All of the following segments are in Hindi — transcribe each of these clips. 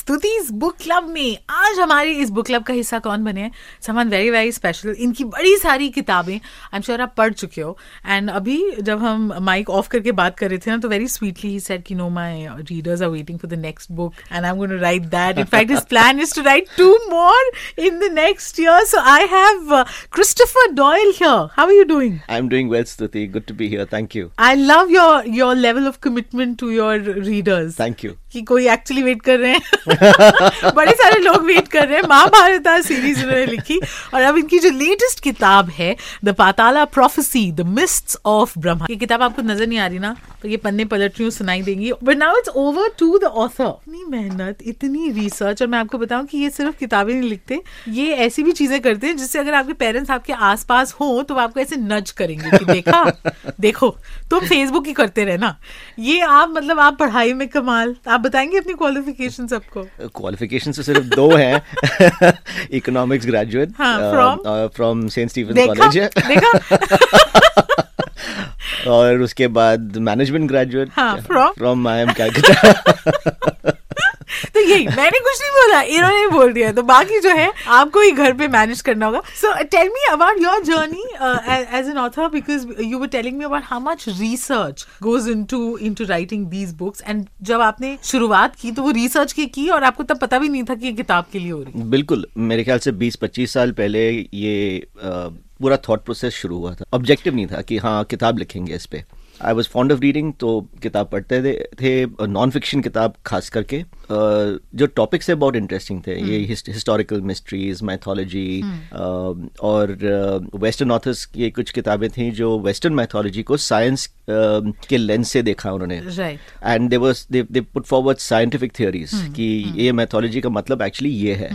Stuti's book club में। आज हमारे इस बुक क्लब का हिस्सा कौन बने हैं? समन वेरी वेरी स्पेशल इनकी बड़ी सारी किताबें। आई एम श्योर आप पढ़ चुके हो। एंड अभी जब हम माइक ऑफ़ करके बात कर रहे थे ना तो वेरी स्वीटली ही सेड कि no my readers are waiting for the next book and I am going to write that in fact his plan is to write two more in the next year so I have Christopher Doyle here how are you doing I'm doing well, Stuti. Good to be here. Thank you. I love your your level of commitment to your readers Thank you. कि कोई एक्चुअली वेट कर रहे हैं। बड़े सारे लोग वेट कर रहे हैं। महाभारत सीरीज़ उन्होंने लिखी। और अब इनकी जो लेटेस्ट किताब है the Patala prophecy the mists of Brahma ये किताब आपको नज़र नहीं आ रही ना तो ये पन्ने पलट रही हूँ सुनाई देंगी। But now it's over to the author इतनी मेहनत इतनी रिसर्च और मैं आपको बताऊँ कि ये सिर्फ़ किताबें नहीं लिखते ये ऐसी भी चीज़ें करते हैं जिससे अगर आपके पेरेंट्स आपके आसपास हो तो वो आपको ऐसे नज करेंगे कि देखा देखो तुम फेसबुक ही करते रहना। ये आप मतलब आप पढ़ाई में कमाल आप बताएँगे अपनी क्वालिफिकेशन सबको क्वालिफिकेशन तो सिर्फ़ दो हैं। Economics graduate from Saint Stephen college और उसके बाद management graduate from I M Calcutta यही मैंने कुछ नहीं बोला इन्होंने बोल दिया। तो बाकी जो है आपको ही घर पे मैनेज करना होगा। So tell me about your journey as an author because you were telling me about how much research goes into into writing these books and जब आपने शुरुआत की तो वो रिसर्च की की और आपको तब पता भी नहीं था कि ये किताब के लिए हो रही है। बिल्कुल मेरे ख्याल से 20-25 साल पहले ये अ, पूरा थॉट प्रोसेस शुरू हुआ था। ऑब्जेक्टिव नहीं था कि हाँ किताब लिखेंगे इस पे। I was fond of reading तो किताब पढ़ते थे, नॉन फिक्शन किताब खास करके। जो टॉपिक्स है बहुत इंटरेस्टिंग थे। ये हिस्टोरिकल मिस्ट्रीज मैथोलॉजी और वेस्टर्न ऑथर्स की कुछ किताबें थी जो वेस्टर्न मैथोलॉजी को साइंस के लेंस से देखा उन्होंने। And they was they they put forward scientific theories कि ये मैथोलॉजी का मतलब एक्चुअली ये है।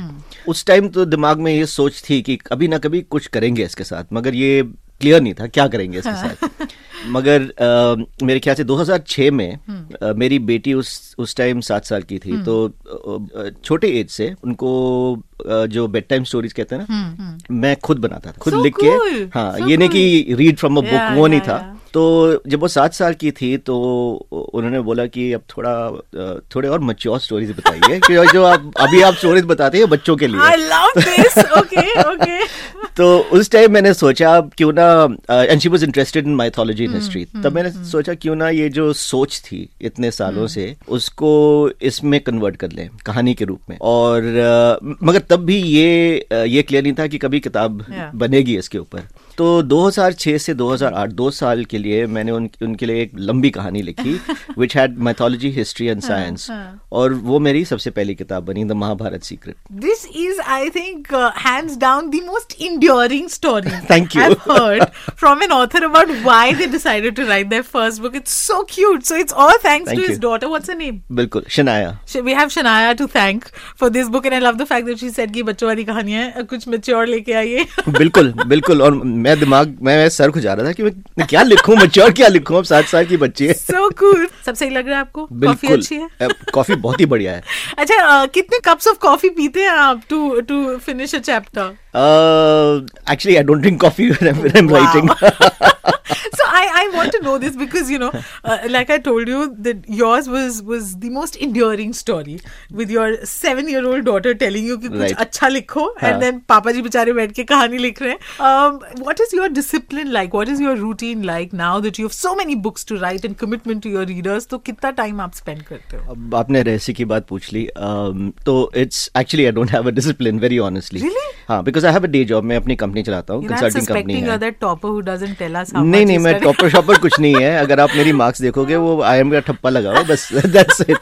उस टाइम तो दिमाग में ये सोच थी कि कभी ना कभी कुछ करेंगे इसके साथ मगर ये क्लियर नहीं था क्या करेंगे इसके साथ। मगर अ, मेरे ख्याल से 2006 में अ, मेरी बेटी उस उस टाइम सात साल की थी तो अ, अ, छोटे एज से उनको जो बेड टाइम स्टोरीज कहते हैं ना मैं खुद बनाता था खुद So लिख cool, के हाँ so ये नहीं कि रीड फ्रॉम अ बुक वो नहीं था। तो जब वो सात साल की थी तो उन्होंने बोला कि अब थोड़ा थोड़े और मच्योर स्टोरीज बताइए जो आप अभी आप स्टोरीज बताते हैं बच्चों के आई लिए लव दिस ओके ओके तो उस टाइम मैंने सोचा क्यों ना and she was interested in mythology in history तब मैंने सोचा क्यों ना ये जो सोच थी इतने सालों से उसको इसमें कन्वर्ट कर लें कहानी के रूप में। और अ, मगर तब भी ये अ, ये क्लियर नहीं था कि कभी किताब Yeah. बनेगी इसके ऊपर। तो 2006 से 2008 दो साल के लिए मैंने उन, उनके लिए एक लंबी कहानी लिखी which had mythology history and science और वो मेरी सबसे पहली किताब बनी the Mahabharata secret this is I think uh, hands down the most enduring story Thank you. I've heard from an author about why they decided to write their first book. It's so cute. So it's all thanks Thank to you. his daughter. What's her name? बिल्कुल Shanaya Sh- We have Shania to thank for this book, and I love the fact that she said कि बच्चों वाली कहानियाँ हैं, कुछ mature लेके आइए. बिल्कुल बिल्कुल और मैं दिमाग मैं सर खुजा रहा था कि मैं क्या लिखूं मच्योर क्या लिखूं अब सात साल की बच्ची है so cool. सब सही लग रहा है आपको? कॉफ़ी अच्छी है? अ, कॉफ़ी बहुत ही बढ़िया है अच्छा uh, कितने कप्स ऑफ़ कॉफ़ी पीते हैं आप to to finish a chapter Uh, actually, I don't drink coffee when I'm, when I'm wow. writing. so I, I want to know this because you know uh, like I told you that yours was was the most enduring story with your seven year old daughter telling you कि कुछ Right. अच्छा लिखो हाँ. and then पापा जी बेचारे बैठ के कहानी लिख रहे हैं um, what is your discipline like what is your routine like now that you have so many books to write and commitment to your readers तो कितना टाइम आप स्पेंड करते हो अब आपने रहस्य की बात पूछ ली um, तो it's actually I don't have a discipline very honestly Really? हाँ because I have a day job मैं अपनी कंपनी चलाता हूँ You know, I'm consulting company suspecting है you're that topper who doesn't tell us how नहीं much नहीं मैं टॉपर शॉपर कुछ नहीं है। अगर आप मेरी मार्क्स देखोगे वो आई एम का ठप्पा लगाओ बस that's it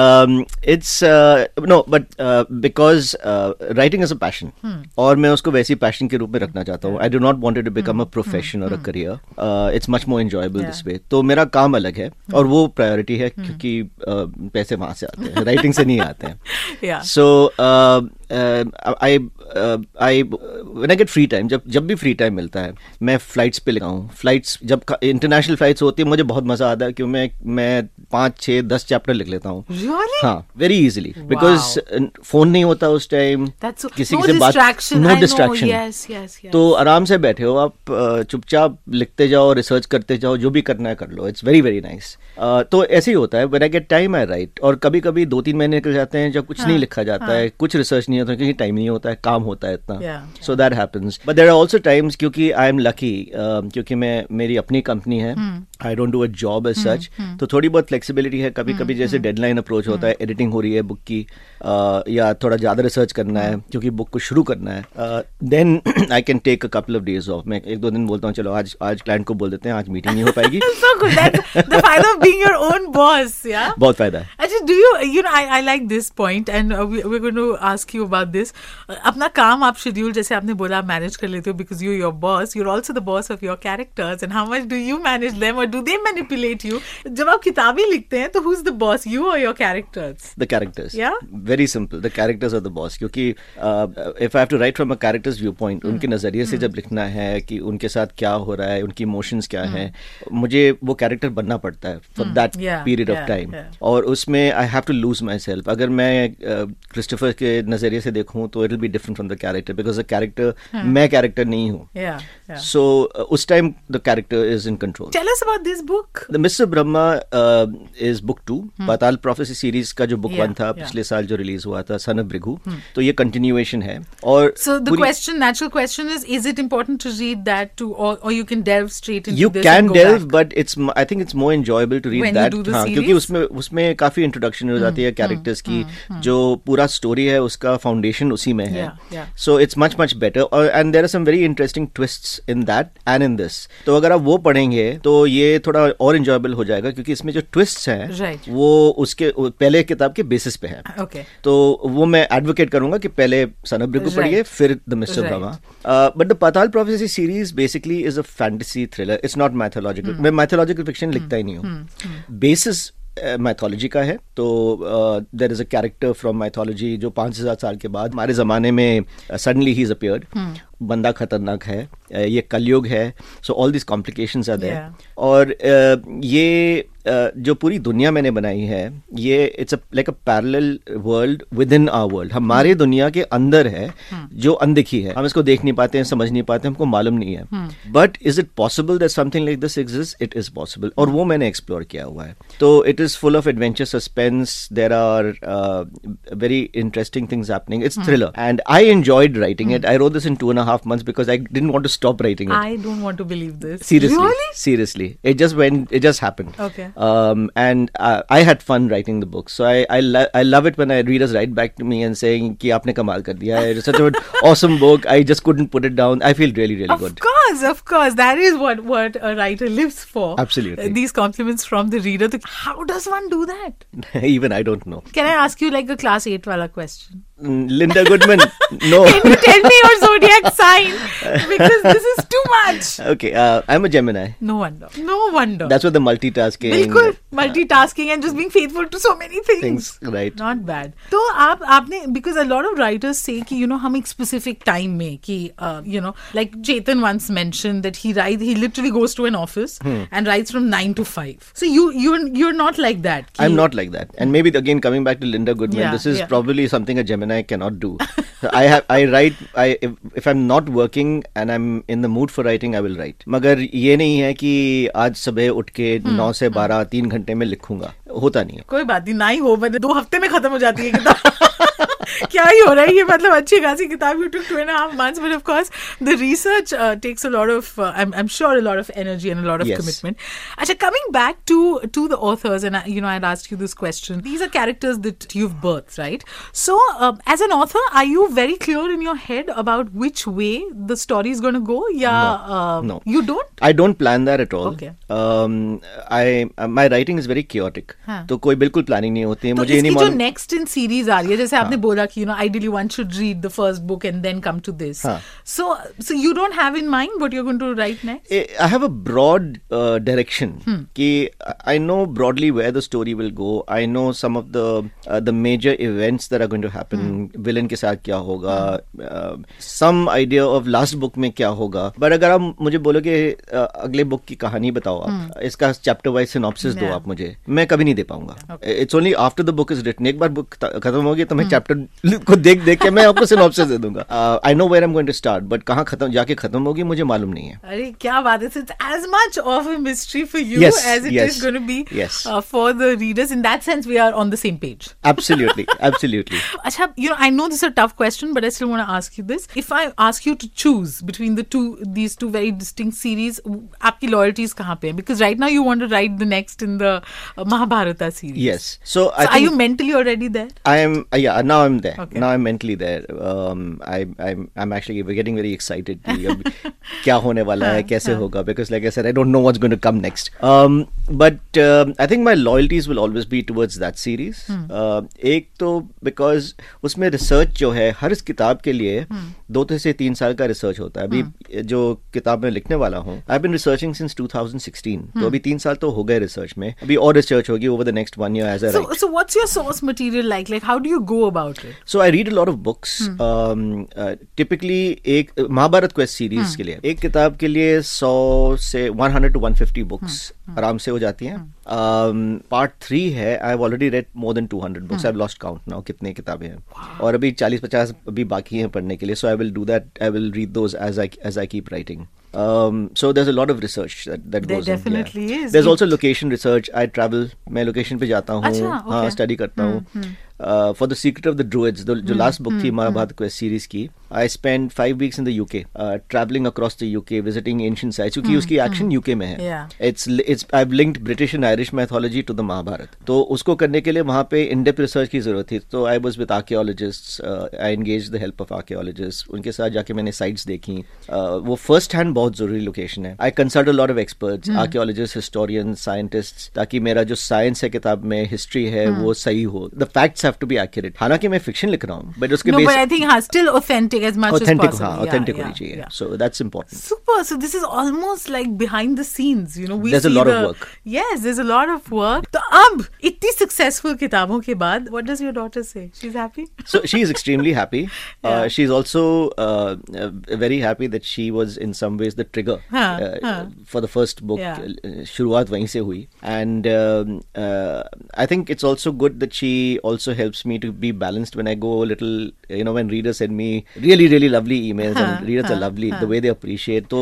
um, it's uh, no, but uh, because uh, writing is a passion, और मैं उसको वैसी passion के रूप में रखना चाहता हूँ. I do not want it to become a profession or a career. Uh, it's much more enjoyable yeah. this way. तो मेरा काम अलग है और वो priority है क्योंकि uh, पैसे वहाँ से आते हैं, writing से नहीं आते हैं. Yeah. So uh, uh, I uh, I when I get free time जब जब भी free time मिलता है मैं फ्लाइट्स पे लिखा हूँ फ्लाइट्स जब इंटरनेशनल फ्लाइट्स होती है मुझे बहुत मज़ा आता है क्योंकि मैं मैं पाँच छः दस चैप्टर लिख लेता हूँ Really? हाँ वेरी इजिली बिकॉज़ फ़ोन नहीं होता उस टाइम किसी no से बात no distraction Yes, yes, yes. तो आराम से बैठे हो आप चुपचाप लिखते जाओ रिसर्च करते जाओ जो भी करना है कर लो। इट्स वेरी वेरी नाइस तो ऐसे ही होता है when I get time I write और कभी कभी दो तीन महीने निकल जाते हैं जब कुछ नहीं लिखा जाता है। कुछ रिसर्च नहीं होता क्योंकि टाइम नहीं होता है काम होता है इतना। So that happens but there are also times क्योंकि आई एम लकी क्योंकि मैं मेरी अपनी कंपनी है। I don't do a job as such तो थोड़ी बहुत फ्लेक्सिबिलिटी है। कभी कभी जैसे डेडलाइन अप्रोच होता है एडिटिंग हो रही है बुक की या थोड़ा ज़्यादा रिसर्च करना है क्योंकि बुक को शुरू करना है। Then I can take a couple of days off मैं एक दो दिन बोलता हूँ चलो आज आज क्लाइंट को बोल देते हैं आज मीटिंग नहीं हो पाएगी। So good. That's the फ़ायदा of being your own boss. Yeah. बहुत फ़ायदा है। Do you, you know, I, I like this point and uh, we, we're going to ask you about this. Uh, अपना काम आप schedule जैसे आपने बोला आप manage कर लेते हो because you're your boss. You're also the boss of your characters and how much do you manage them or do they manipulate you? जब आप किताबें लिखते हैं तो who's the boss, you or your characters? the characters Yeah? very simple the characters are the boss क्योंकि uh, if I have to write from a character's viewpoint उनके नज़रिए से जब लिखना है कि उनके साथ क्या हो रहा है उनकी इमोशंस क्या हैं मुझे वो कैरेक्टर बनना पड़ता है for that period of time और उसमें I have to lose myself अगर मैं क्रिस्टोफर uh, के नज़रिए से देखूँ तो it will be different from the character because the character मैं कैरेक्टर नहीं हूँ। सो उस time the character is in control this book the mists of Brahma is book two Patal prophecy series का जो बुक वन था पिछले साल जो रिलीज़ हुआ था सन ऑफ़ ब्रिघु तो ये कंटिन्यूएशन है। और question natural question is is it important to read that too you can delve straight you can delve but it's I think it's more enjoyable to read that क्योंकि उसमें उसमें काफ़ी इंट्रोडक्शन हो जाती है कैरेक्टर्स की जो पूरा स्टोरी है उसका फाउंडेशन उसी में है. So it's much much better and there are some very interesting twists in that and in this तो अगर आप वो पढ़ेंगे तो ये थोड़ा और इंजॉयबल हो जाएगा क्योंकि इसमें जो ट्विस्ट हैं. वो उसके पहले किताब के बेसिस पे है। तो वो मैं एडवोकेट करूँगा कि पहले सन ऑफ़ को पढ़िए फिर the mister Brahma but the Patal prophecy series basically is a fantasy thriller it's not mythological मैं मैथोलॉजिकल फिक्शन लिखता ही नहीं हूँ। बेसिस मैथोलॉजी का है। तो there is a character from mythology जो पाँच हज़ार साल के बाद हमारे जमाने में सडनली ही इज़ अपियर्ड बंदा खतरनाक है ये कलयुग है so all this complications are there और uh, ये जो पूरी दुनिया मैंने बनाई है ये it's like a parallel world within our world हमारे दुनिया के अंदर है जो अनदेखी है। हम इसको देख नहीं पाते हैं समझ नहीं पाते हमको मालूम नहीं है। But is it possible that something like this exist it is possible और वो मैंने एक्सप्लोर किया हुआ है। तो it is full of adventure suspense there are very interesting things happening it's thriller and I enjoyed writing it I wrote this in two and half months because I didn't want to stop writing it. I don't want to believe this. Seriously, really? seriously, it just went. It just happened. Okay. Um, and uh, I had fun writing the book, so I I, lo- I love it when I readers write back to me and saying ki aapne kamal kar diya. It's such an awesome book. I just couldn't put it down. I feel really really of good. Of course, of course, that is what what a writer lives for. Absolutely. Uh, these compliments from the reader. How does one do that? Even I don't know. Can I ask you like a class eight wala question? Mm, linda goodman no Can you tell me your zodiac sign? Because this is too much. okay uh, i'm a gemini No wonder. No wonder. that's what the multitasking बिल्कुल multitasking and just being faithful to so many things. things right Not bad. तो आप आपने because a lot of writers say कि you know हम एक specific time में कि uh, you know like Chetan once mentioned that he writes he literally goes to an office and writes from nine to five. So you you're you're not like that. कि- I'm not like that. And maybe again coming back to Linda Goodman, Yeah, this is yeah. probably something a Gemini cannot do. I have I write I if, if I'm not working and I'm in the mood for writing, I will write. मगर ये नहीं है कि आज सुबह उठ के नौ से बारह तीन घंटे में लिखूँगा होता नहीं है कोई बात नहीं ना ही हो दो हफ़्ते में खत्म हो जाती है किताब क्या ही हो रहा है ये मतलब अच्छी खासी किताब you took two and half months but of course the research takes a lot of I am sure a lot of energy and a lot of Yes. commitment अच्छा coming back to to the authors and I, you know I'd asked you this question these are characters that you've birthed right so uh, as an author are you very clear in your head about which way the story is going to go yeah uh, no. you don't I don't plan that at all. Okay. Um, I uh, my writing is very chaotic. हाँ. तो कोई बिल्कुल प्लानिंग नहीं होती है तो मुझे ये इसकी नहीं जो मालूम नेक्स्ट इन सीरीज आ रही है जैसे आपने बोला कि You know ideally one should read the first book and then come to this हाँ. So so you don't have in mind what you are going to write next I have a broad uh, direction. Hmm. कि I know broadly where the story will go. I know some of the uh, the major events that are going to happen. Hmm. Villain के साथ क्या होगा? Uh, some idea of last book में क्या होगा? But अगर आप मुझे बोलोगे uh, अगले बुक की कहानी बताओ आप इसका चैप्टर वाइज सिनॉप्सिस दो Hmm. Yeah. आप मुझे मैं कभी नहीं दे पाऊंगा it's only after the book is written एक बार बुक खत्म होगी तो मैं चैप्टर को देख देख के मैं आपको सिनॉप्सिस दे दूँगा। I know where am going to start but कहाँ खत्म जाके खत्म होगी मुझे मालूम नहीं है। अरे क्या बात है it's as much of a mystery for you as it is going to be for the readers in that sense we are on the same page absolutely absolutely अच्छा you know I know this is a tough question but I still want to ask you this if I ask you to choose between the two these two very distinct series आपकी लॉयल्टीज कहाँ पे है? Because right now you want to write the next in the Mahabharata series yes so I think are you mentally already there I am yeah now I am there Okay. now i'm mentally there um i i'm i'm actually getting very excited कि अब क्या होने वाला है कैसे होगा because like i said i don't know what's going to come next um but um, i think my loyalties will always be towards that series uh, एक तो because उसमें रिसर्च जो है हर इस किताब के लिए दो तो से तीन साल का रिसर्च होता है अभी जो किताब मैं लिखने वाला हूँ आई बिन रिसर्चिंग सिंस 2016 तो अभी तीन साल तो हो गए रिसर्च में अभी और रिसर्च होगी over the next one year as I So, so what's your source material like? Like, how do you go about it? So I read a lot of books typically एक महाभारत क्वेस्ट सीरीज़ के लिए। एक किताब के लिए 100 से 100 टू 150 बुक्स आराम से हो जाती हैं। पार्ट थ्री है। I have already read more than 200 books I lost count now कितने किताबें हैं। और अभी 40 50 अभी बाकी हैं पढ़ने के लिए। So I will do that I will read those as I as I keep writing Um, so there's a lot of research that, that There goes definitely in. yeah. is. There's also location research. I travel. मैं लोकेशन पे जाता हूँ। अच्छा, हाँ. स्टडी करता हूँ। For the secret of the druids जो लास्ट बुक थी महाभारत क्वेस्ट सीरीज़ की I spend five weeks in the UK travelling across the UK visiting ancient sites क्योंकि उसकी एक्शन यूके में है। It's it's I linked British and Irish mythology to the Mahabharata तो उसको करने के लिए वहाँ पे इन डेप्थ रिसर्च की ज़रूरत थी। तो I was with archaeologist I engage the help of archaeologist उनके साथ जाके मैंने साइट्स देखी। Uh, वो फ़र्स्ट हैंड बहुत ज़रूरी लोकेशन है। I consult a lot of experts archaeologist historian scientist ताकि मेरा जो साइंस है किताब में हिस्ट्री है वो सही हो। The facts have to be accurate हालांकि मैं फिक्शन लिख रहा हूँ बट उसके No, but I base think हाँ, still authentic as much as authentic possible. हाँ Yeah, ऑथेंटिक yeah, होनी चाहिए yeah. So that's important Super. So this is almost like behind the scenes, you know. We There's a see lot of the- work. Yes, there's a lot of work. तो अब इतनी successful किताबों के बाद, what does your daughter say? She's happy. so she is extremely happy. Yeah. Uh, she's also uh, uh, very happy that she was in some ways the trigger हाँ, uh, हाँ. for the first book. Yeah. Uh, शुरुआत वहीं से हुई and um, uh, I think it's also good that she also helps me to be balanced when I go a little you know when readers send me really really lovely emails हाँ, and readers हाँ, are हाँ, lovely हाँ. the way they appreciate तो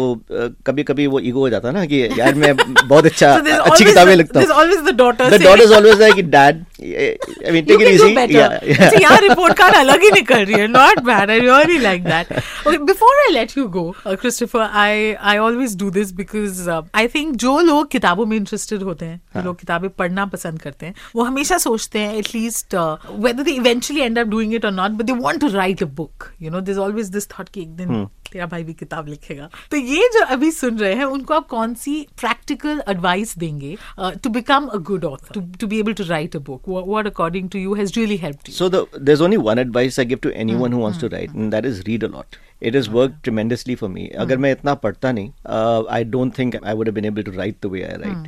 कभी कभी वो ego हो जाता है ना कि यार मैं बहुत अच्छा So अच्छी किताबें लिखता There's हूँ always the daughter. the saying, daughter is always like dad I mean You it easy. better. yeah, yeah. अच्छा, यहाँ रिपोर्ट कार्ड अलग ही निकल रही है. Not bad I really like that okay before I let you go Christopher I I always do this because I think जो लोग किताबों में इंटरेस्टेड होते हैं जो लोग किताबें पढ़ना पसंद करते हैं वो हमेशा सोचते हैं at least whether they eventually end up doing it और not but they want to write a book you know this always this thought कि एक दिन तेरा भाई भी किताब लिखेगा तो ये जो अभी सुन रहे हैं उनको आप कौन सी प्रैक्टिकल एडवाइस देंगे to become a good author to be able to write a book what according to you has really helped you So the, there's only one advice I give to anyone who wants to write, and that is read a lot. It has worked tremendously for me. अगर मैं इतना पढ़ता नहीं, uh, I don't think I would have been able to write the way I write.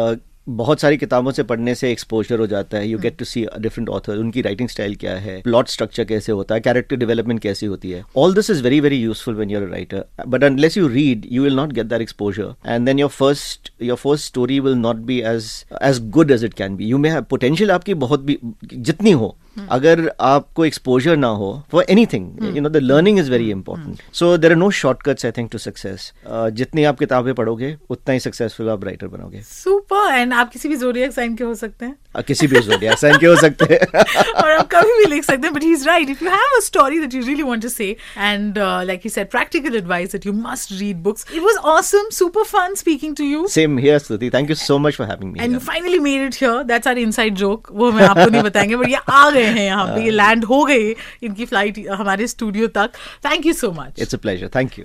Uh, बहुत सारी किताबों से पढ़ने से एक्सपोजर हो जाता है। You get to see different author उनकी राइटिंग स्टाइल क्या है प्लॉट स्ट्रक्चर कैसे होता है कैरेक्टर डेवलपमेंट कैसी होती है। All this is very very useful when you're writer but unless you read you will not get that exposure and then your first your first story will not be as as good as it can be you may potential आपकी बहुत भी, जितनी हो। Hmm. अगर आपको एक्सपोजर ना हो for anything you know the learning is very important so there are no shortcuts I think to success जितनी आप किताबें पढ़ोगे, उतना ही सक्सेसफुल आप राइटर बनोगे। सुपर and एंड आप किसी भी जोडियक साइन के हो सकते हैं। आ, किसी भी जोडिया साइन के हो सकते हैं। और आप कभी भी लिख सकते हैं but he is right if you have a story that you really want to say and like he said practical advice that you must read books it was awesome super fun speaking to you same here Stuti thank you so much for having me and you finally made it here that's our inside joke वो हम आपको नहीं बताएँगे बट ये आ गए हैं यहाँ पे। ये लैंड हो गए इनकी फ़्लाइट हमारे स्टूडियो तक। Thank you so much it's a pleasure thank you